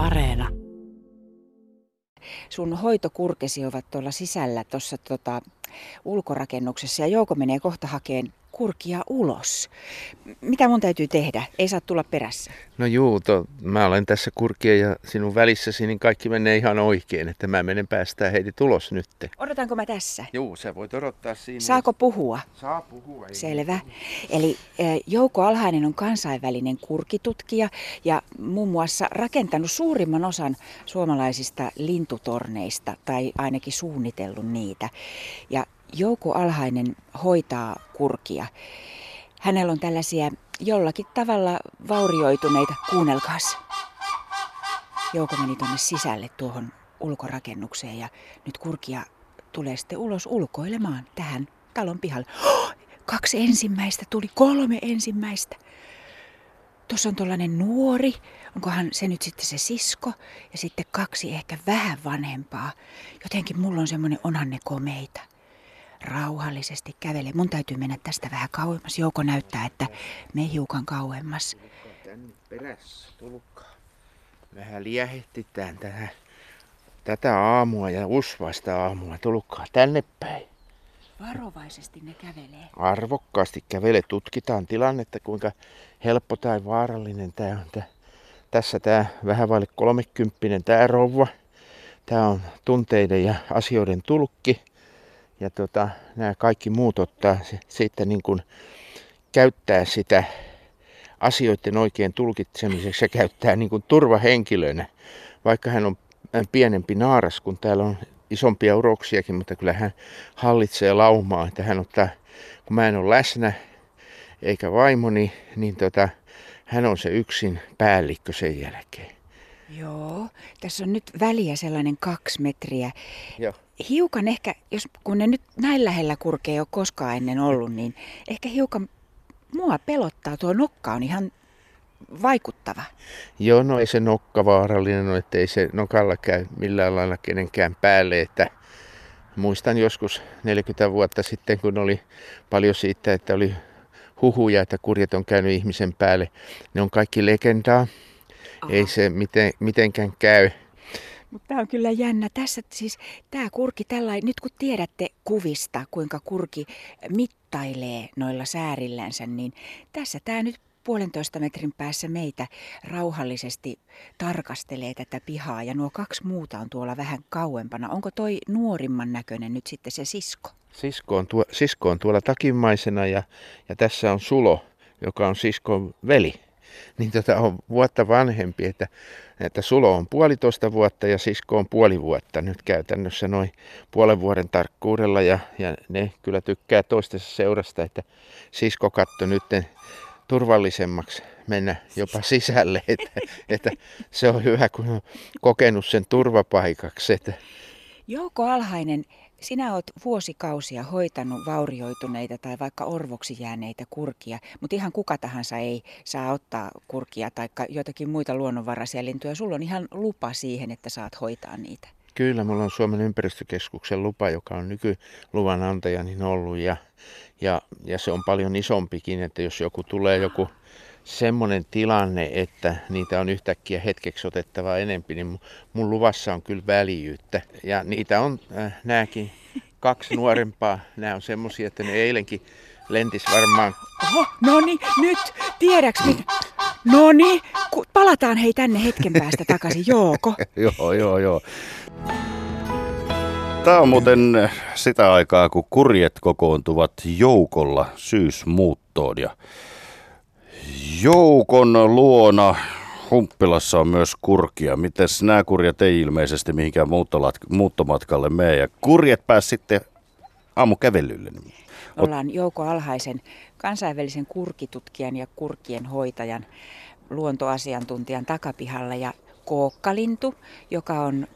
Areena. Sun hoitokurkesi ovat tuolla sisällä tuossa tota, ulkorakennuksessa ja Jouko menee kohta hakeen kurkia ulos. Mitä mun täytyy tehdä? Ei saa tulla perässä. No juu, to, mä olen tässä kurkien ja sinun välissäsi, niin kaikki menee ihan oikein, että mä menen päästää heidät ulos nyt. Odotanko mä tässä? Juu, sä voit odottaa siinä. Saako puhua? Saa puhua. Ei Selvä. Eli eh, Jouko Alhainen on kansainvälinen kurkitutkija ja muun muassa rakentanut suurimman osan suomalaisista lintutorneista tai ainakin suunnitellut niitä. Ja Jouko Alhainen hoitaa kurkia. Hänellä on tällaisia jollakin tavalla vaurioituneita. Kuunnelkaas. Jouko meni tuonne sisälle tuohon ulkorakennukseen ja nyt kurkia tulee sitten ulos ulkoilemaan tähän talon pihalle. Oh, kaksi ensimmäistä tuli, kolme ensimmäistä. Tuossa on tuollainen nuori, onkohan se nyt sitten se sisko, ja sitten kaksi ehkä vähän vanhempaa. Jotenkin mulla on semmoinen, onhan ne komeita rauhallisesti kävele. Mun täytyy mennä tästä vähän kauemmas. Jouko näyttää, että me hiukan kauemmas. Tänne perässä, tulkaa. Vähän liehehtitään tähän, tätä aamua ja usvaista aamua. Tulkaa tänne päin. Varovaisesti ne kävelee. Arvokkaasti kävele, tutkitaan tilannetta, kuinka helppo tai vaarallinen tämä on. Tää, tässä tämä vähän vaille kolmekymppinen tämä rouva. Tämä on tunteiden ja asioiden tulkki ja tota, nämä kaikki muut ottaa sitten niin kuin käyttää sitä asioiden oikein tulkitsemiseksi ja käyttää niin kuin turvahenkilönä, vaikka hän on pienempi naaras, kun täällä on isompia uroksiakin, mutta kyllä hän hallitsee laumaa, että hän ottaa, kun mä en ole läsnä, eikä vaimoni, niin tota, hän on se yksin päällikkö sen jälkeen. Joo, tässä on nyt väliä sellainen kaksi metriä. Joo. Hiukan ehkä, jos, kun ne nyt näin lähellä kurkea ei ole koskaan ennen ollut, niin ehkä hiukan mua pelottaa. Tuo nokka on ihan vaikuttava. Joo, no ei se nokka vaarallinen ole, ettei se nokalla käy millään lailla kenenkään päälle. Että muistan joskus 40 vuotta sitten, kun oli paljon siitä, että oli huhuja, että kurjet on käynyt ihmisen päälle. Ne on kaikki legendaa. Aha. Ei se miten, mitenkään käy. Mutta tämä on kyllä jännä. Tässä siis tämä kurki tällainen, nyt kun tiedätte kuvista, kuinka kurki mittailee noilla säärillänsä, niin tässä tämä nyt puolentoista metrin päässä meitä rauhallisesti tarkastelee tätä pihaa ja nuo kaksi muuta on tuolla vähän kauempana. Onko toi nuorimman näköinen nyt sitten se sisko? Sisko on, tuo, sisko on tuolla takimmaisena ja, ja tässä on Sulo, joka on siskon veli niin tota on vuotta vanhempi, että, että Sulo on puolitoista vuotta ja sisko on puoli vuotta nyt käytännössä noin puolen vuoden tarkkuudella ja, ja ne kyllä tykkää toistensa seurasta, että sisko katto nyt turvallisemmaksi mennä jopa sisälle, että, että se on hyvä, kun on kokenut sen turvapaikaksi. Että... Jouko Alhainen, sinä olet vuosikausia hoitanut vaurioituneita tai vaikka orvoksi jääneitä kurkia, mutta ihan kuka tahansa ei saa ottaa kurkia tai jotakin muita luonnonvaraisia lintuja. Sulla on ihan lupa siihen, että saat hoitaa niitä. Kyllä, mulla on Suomen ympäristökeskuksen lupa, joka on nykyluvan antaja, niin ollut ja, ja, ja se on paljon isompikin, että jos joku tulee joku semmoinen tilanne, että niitä on yhtäkkiä hetkeksi otettava enempi, niin mun luvassa on kyllä väljyyttä. Ja niitä on äh, nämäkin kaksi nuorempaa. Nämä on semmoisia, että ne eilenkin lentis varmaan. Oho, no niin, nyt tiedäks mitä? No niin, palataan hei tänne hetken päästä takaisin, Jooko. joo, joo, joo. Tämä on muuten sitä aikaa, kun kurjet kokoontuvat joukolla syysmuuttoon ja Joukon luona Humppilassa on myös kurkia. Miten nämä kurjat ei ilmeisesti mihinkään muuttomatkalle mene. Ja kurjet pääs sitten aamukävelylle. Ollaan Jouko Alhaisen kansainvälisen kurkitutkijan ja kurkien hoitajan luontoasiantuntijan takapihalla ja kookkalintu, joka on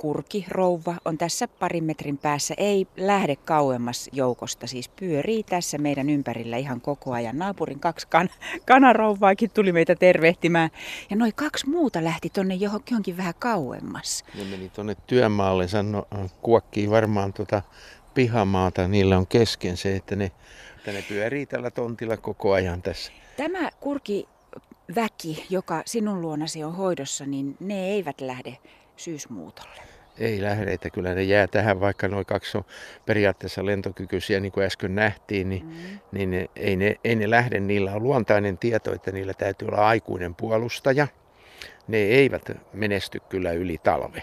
kurki, rouva, on tässä parin metrin päässä, ei lähde kauemmas joukosta, siis pyörii tässä meidän ympärillä ihan koko ajan. Naapurin kaksi kan- kanarouvaakin tuli meitä tervehtimään ja noin kaksi muuta lähti tonne johonkin vähän kauemmas. Ne meni tonne työmaalle, sano, kuokkii varmaan tuota pihamaata, niillä on kesken se, että ne, että ne pyörii tällä tontilla koko ajan tässä. Tämä kurki väki, joka sinun luonasi on hoidossa, niin ne eivät lähde syysmuutolle. Ei lähde, että kyllä ne jää tähän, vaikka noin kaksi on periaatteessa lentokykyisiä, niin kuin äsken nähtiin, niin, mm. niin ne, ei, ne, ei ne lähde. Niillä on luontainen tieto, että niillä täytyy olla aikuinen puolustaja. Ne eivät menesty kyllä yli talve.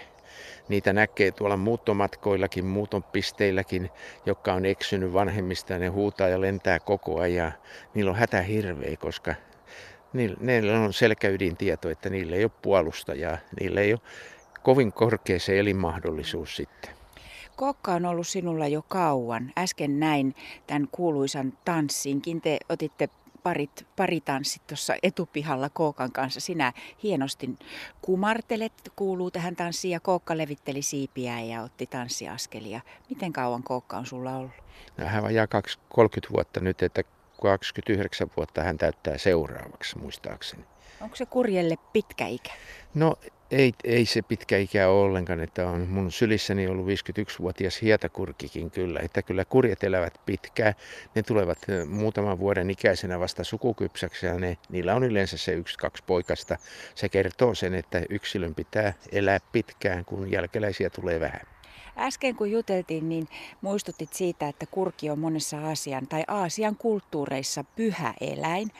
Niitä näkee tuolla muuttomatkoillakin, muutonpisteilläkin, jotka on eksynyt vanhemmista ja ne huutaa ja lentää koko ajan. Niillä on hätä hirveä, koska niillä on selkäydin tieto, että niillä ei ole puolustajaa, niillä ei ole kovin korkea se elinmahdollisuus sitten. Kokka on ollut sinulla jo kauan. Äsken näin tämän kuuluisan tanssinkin. Te otitte parit, paritanssit tuossa etupihalla Kookan kanssa. Sinä hienosti kumartelet, kuuluu tähän tanssiin ja Kookka levitteli siipiä ja otti tanssiaskelia. Miten kauan Kookka on sulla ollut? No, hän vajaa 30 vuotta nyt, että 29 vuotta hän täyttää seuraavaksi muistaakseni. Onko se kurjelle pitkä ikä? No ei, ei se pitkä ikä ole ollenkaan, että on mun sylissäni ollut 51-vuotias hietakurkikin kyllä, että kyllä kurjet elävät pitkään. Ne tulevat muutaman vuoden ikäisenä vasta sukukypsäksi ja ne, niillä on yleensä se yksi-kaksi poikasta. Se kertoo sen, että yksilön pitää elää pitkään, kun jälkeläisiä tulee vähän. Äsken kun juteltiin, niin muistutit siitä, että kurki on monessa Aasian tai Aasian kulttuureissa pyhä eläin.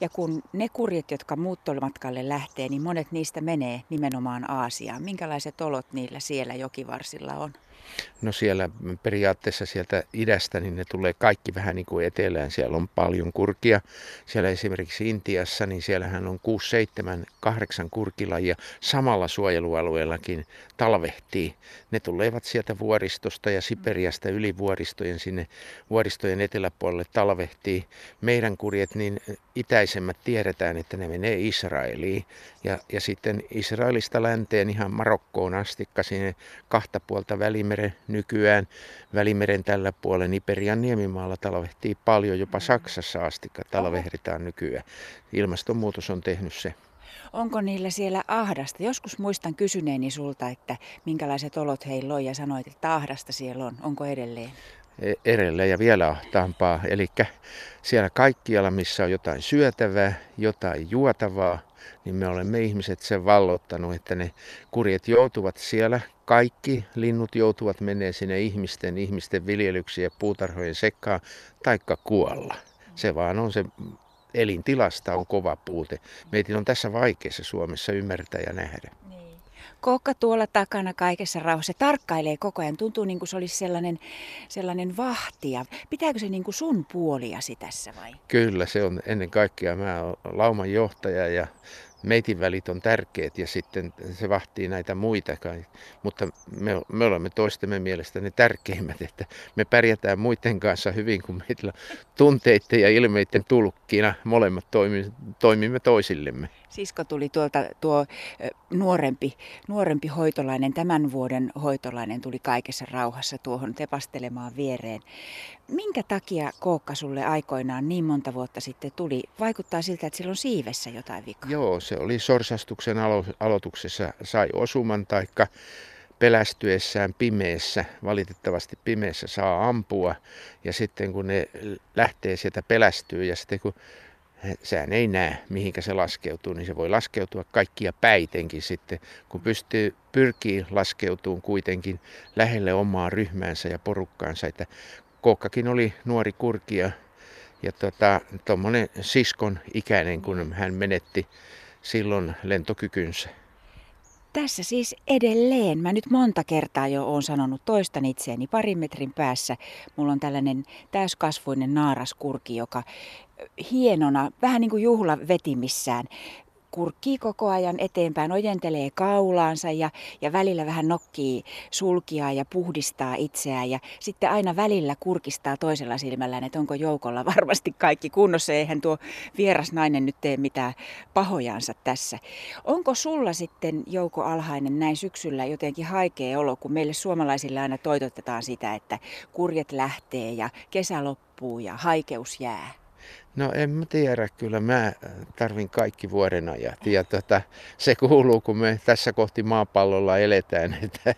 Ja kun ne kurjet, jotka muuttomatkalle lähtee, niin monet niistä menee nimenomaan Aasiaan. Minkälaiset olot niillä siellä jokivarsilla on? No siellä periaatteessa sieltä idästä, niin ne tulee kaikki vähän niin kuin etelään. Siellä on paljon kurkia. Siellä esimerkiksi Intiassa, niin siellähän on 6, 7, 8 kurkilajia. Samalla suojelualueellakin talvehtii. Ne tulevat sieltä vuoristosta ja Siperiasta yli vuoristojen sinne vuoristojen eteläpuolelle talvehtii. Meidän kurjet, niin itäisemmät tiedetään, että ne menee Israeliin. Ja, ja sitten Israelista länteen ihan Marokkoon asti sinne kahta puolta Välimeren nykyään. Välimeren tällä puolen Iberian niemimaalla talvehtii paljon, jopa Saksassa asti talvehditaan nykyään. Ilmastonmuutos on tehnyt se. Onko niillä siellä ahdasta? Joskus muistan kysyneeni sulta, että minkälaiset olot heillä on ja sanoit, että ahdasta siellä on. Onko edelleen? E, edelleen ja vielä ahtaampaa. Eli siellä kaikkialla, missä on jotain syötävää, jotain juotavaa, niin me olemme ihmiset sen vallottanut, että ne kurjet joutuvat siellä, kaikki linnut joutuvat menee sinne ihmisten, ihmisten viljelyksiä ja puutarhojen sekaan, taikka kuolla. Se vaan on se elintilasta on kova puute. Meitä on tässä vaikeassa Suomessa ymmärtää ja nähdä. Niin. Kokka tuolla takana kaikessa rauhassa tarkkailee koko ajan. Tuntuu niin kuin se olisi sellainen, sellainen vahtija. Pitääkö se niin kuin sun puoliasi tässä vai? Kyllä, se on ennen kaikkea. Mä olen lauman johtaja ja meitin välit on tärkeät ja sitten se vahtii näitä muita. Mutta me, me olemme toistemme mielestä ne tärkeimmät, että me pärjätään muiden kanssa hyvin, kun meillä tunteiden ja ilmeiden tulkkina molemmat toimimme, toimimme toisillemme. Sisko tuli tuolta tuo nuorempi, nuorempi hoitolainen, tämän vuoden hoitolainen tuli kaikessa rauhassa tuohon tepastelemaan viereen. Minkä takia Kookka sulle aikoinaan niin monta vuotta sitten tuli? Vaikuttaa siltä, että sillä on siivessä jotain vikaa. Joo, se oli sorsastuksen alo- aloituksessa, sai osuman taikka pelästyessään pimeässä, valitettavasti pimeässä saa ampua ja sitten kun ne lähtee sieltä pelästyy ja sitten kun sehän ei näe, mihinkä se laskeutuu, niin se voi laskeutua kaikkia päitenkin sitten, kun pystyy, pyrkii laskeutumaan kuitenkin lähelle omaa ryhmäänsä ja porukkaansa. Että Kookkakin oli nuori kurkia ja tuommoinen tota, siskon ikäinen, kun hän menetti silloin lentokykynsä. Tässä siis edelleen. Mä nyt monta kertaa jo oon sanonut toistan itseäni parin metrin päässä. Mulla on tällainen täyskasvuinen naaraskurki, joka hienona, vähän niin kuin juhlavetimissään kurkkii koko ajan eteenpäin, ojentelee kaulaansa ja, ja välillä vähän nokkii sulkia ja puhdistaa itseään ja sitten aina välillä kurkistaa toisella silmällään, että onko joukolla varmasti kaikki kunnossa. Eihän tuo vieras nainen nyt tee mitään pahojansa tässä. Onko sulla sitten Jouko Alhainen näin syksyllä jotenkin haikea olo, kun meille suomalaisille aina toitotetaan sitä, että kurjet lähtee ja kesä loppuu ja haikeus jää? No en mä tiedä, kyllä mä tarvin kaikki vuoden ajat. Ja tota, se kuuluu, kun me tässä kohti maapallolla eletään, että,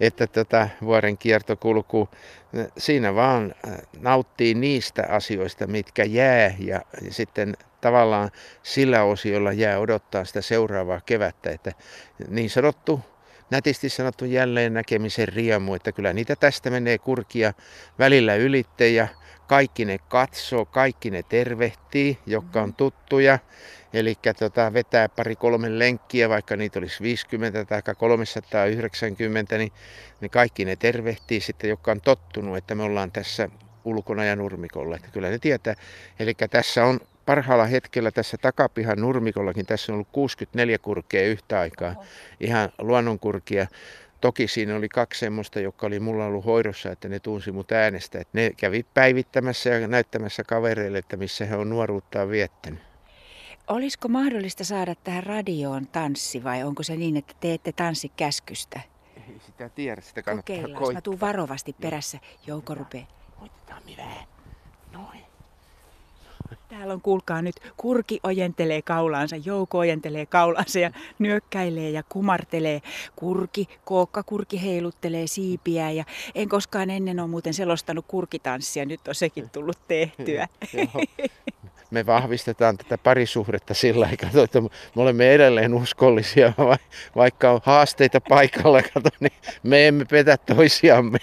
että tota, vuoden kiertokulku, siinä vaan nauttii niistä asioista, mitkä jää. Ja sitten tavallaan sillä osiolla jää odottaa sitä seuraavaa kevättä, että niin sanottu nätisti sanottu jälleen näkemisen riemu, että kyllä niitä tästä menee kurkia välillä ylitte. Ja kaikki ne katsoo, kaikki ne tervehtii, jotka on tuttuja. Eli tota, vetää pari kolme lenkkiä, vaikka niitä olisi 50 tai 390, niin, niin kaikki ne tervehtii sitten, jotka on tottunut, että me ollaan tässä ulkona ja nurmikolla. Että kyllä ne tietää. Eli tässä on parhaalla hetkellä tässä takapihan nurmikollakin, tässä on ollut 64 kurkea yhtä aikaa, ihan luonnonkurkia. Toki siinä oli kaksi semmoista, jotka oli mulla ollut hoidossa, että ne tunsi mut äänestä. Että ne kävi päivittämässä ja näyttämässä kavereille, että missä he on nuoruuttaan viettänyt. Olisiko mahdollista saada tähän radioon tanssi vai onko se niin, että te ette tanssi käskystä? Ei sitä tiedä, sitä kannattaa Kokeillaan, koittaa. mä tuun varovasti perässä. Jouko rupee. Koitetaan vähän. Noin. Täällä on, kuulkaa nyt, kurki ojentelee kaulaansa, Jouko ojentelee kaulaansa ja nyökkäilee ja kumartelee. Kurki, kookkakurki heiluttelee siipiä ja en koskaan ennen ole muuten selostanut kurkitanssia, nyt on sekin tullut tehtyä. Me vahvistetaan tätä parisuhdetta sillä aikaa, että me olemme edelleen uskollisia, vaikka on haasteita paikalla, kato, niin me emme petä toisiamme.